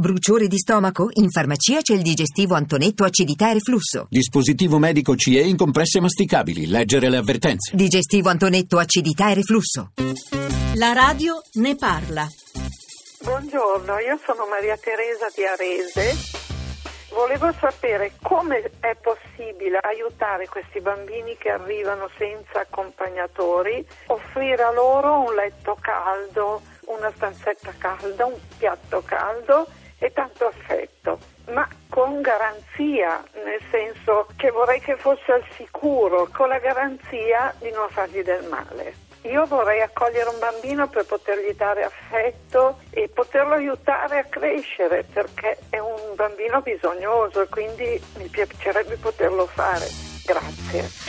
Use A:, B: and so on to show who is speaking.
A: Bruciore di stomaco? In farmacia c'è il digestivo Antonetto acidità e reflusso.
B: Dispositivo medico CE in compresse masticabili. Leggere le avvertenze.
A: Digestivo Antonetto acidità e reflusso.
C: La radio ne parla.
D: Buongiorno, io sono Maria Teresa di Arese. Volevo sapere come è possibile aiutare questi bambini che arrivano senza accompagnatori, offrire a loro un letto caldo, una stanzetta calda, un piatto caldo e tanto affetto, ma con garanzia, nel senso che vorrei che fosse al sicuro, con la garanzia di non fargli del male. Io vorrei accogliere un bambino per potergli dare affetto e poterlo aiutare a crescere perché è un bambino bisognoso e quindi mi piacerebbe poterlo fare. Grazie.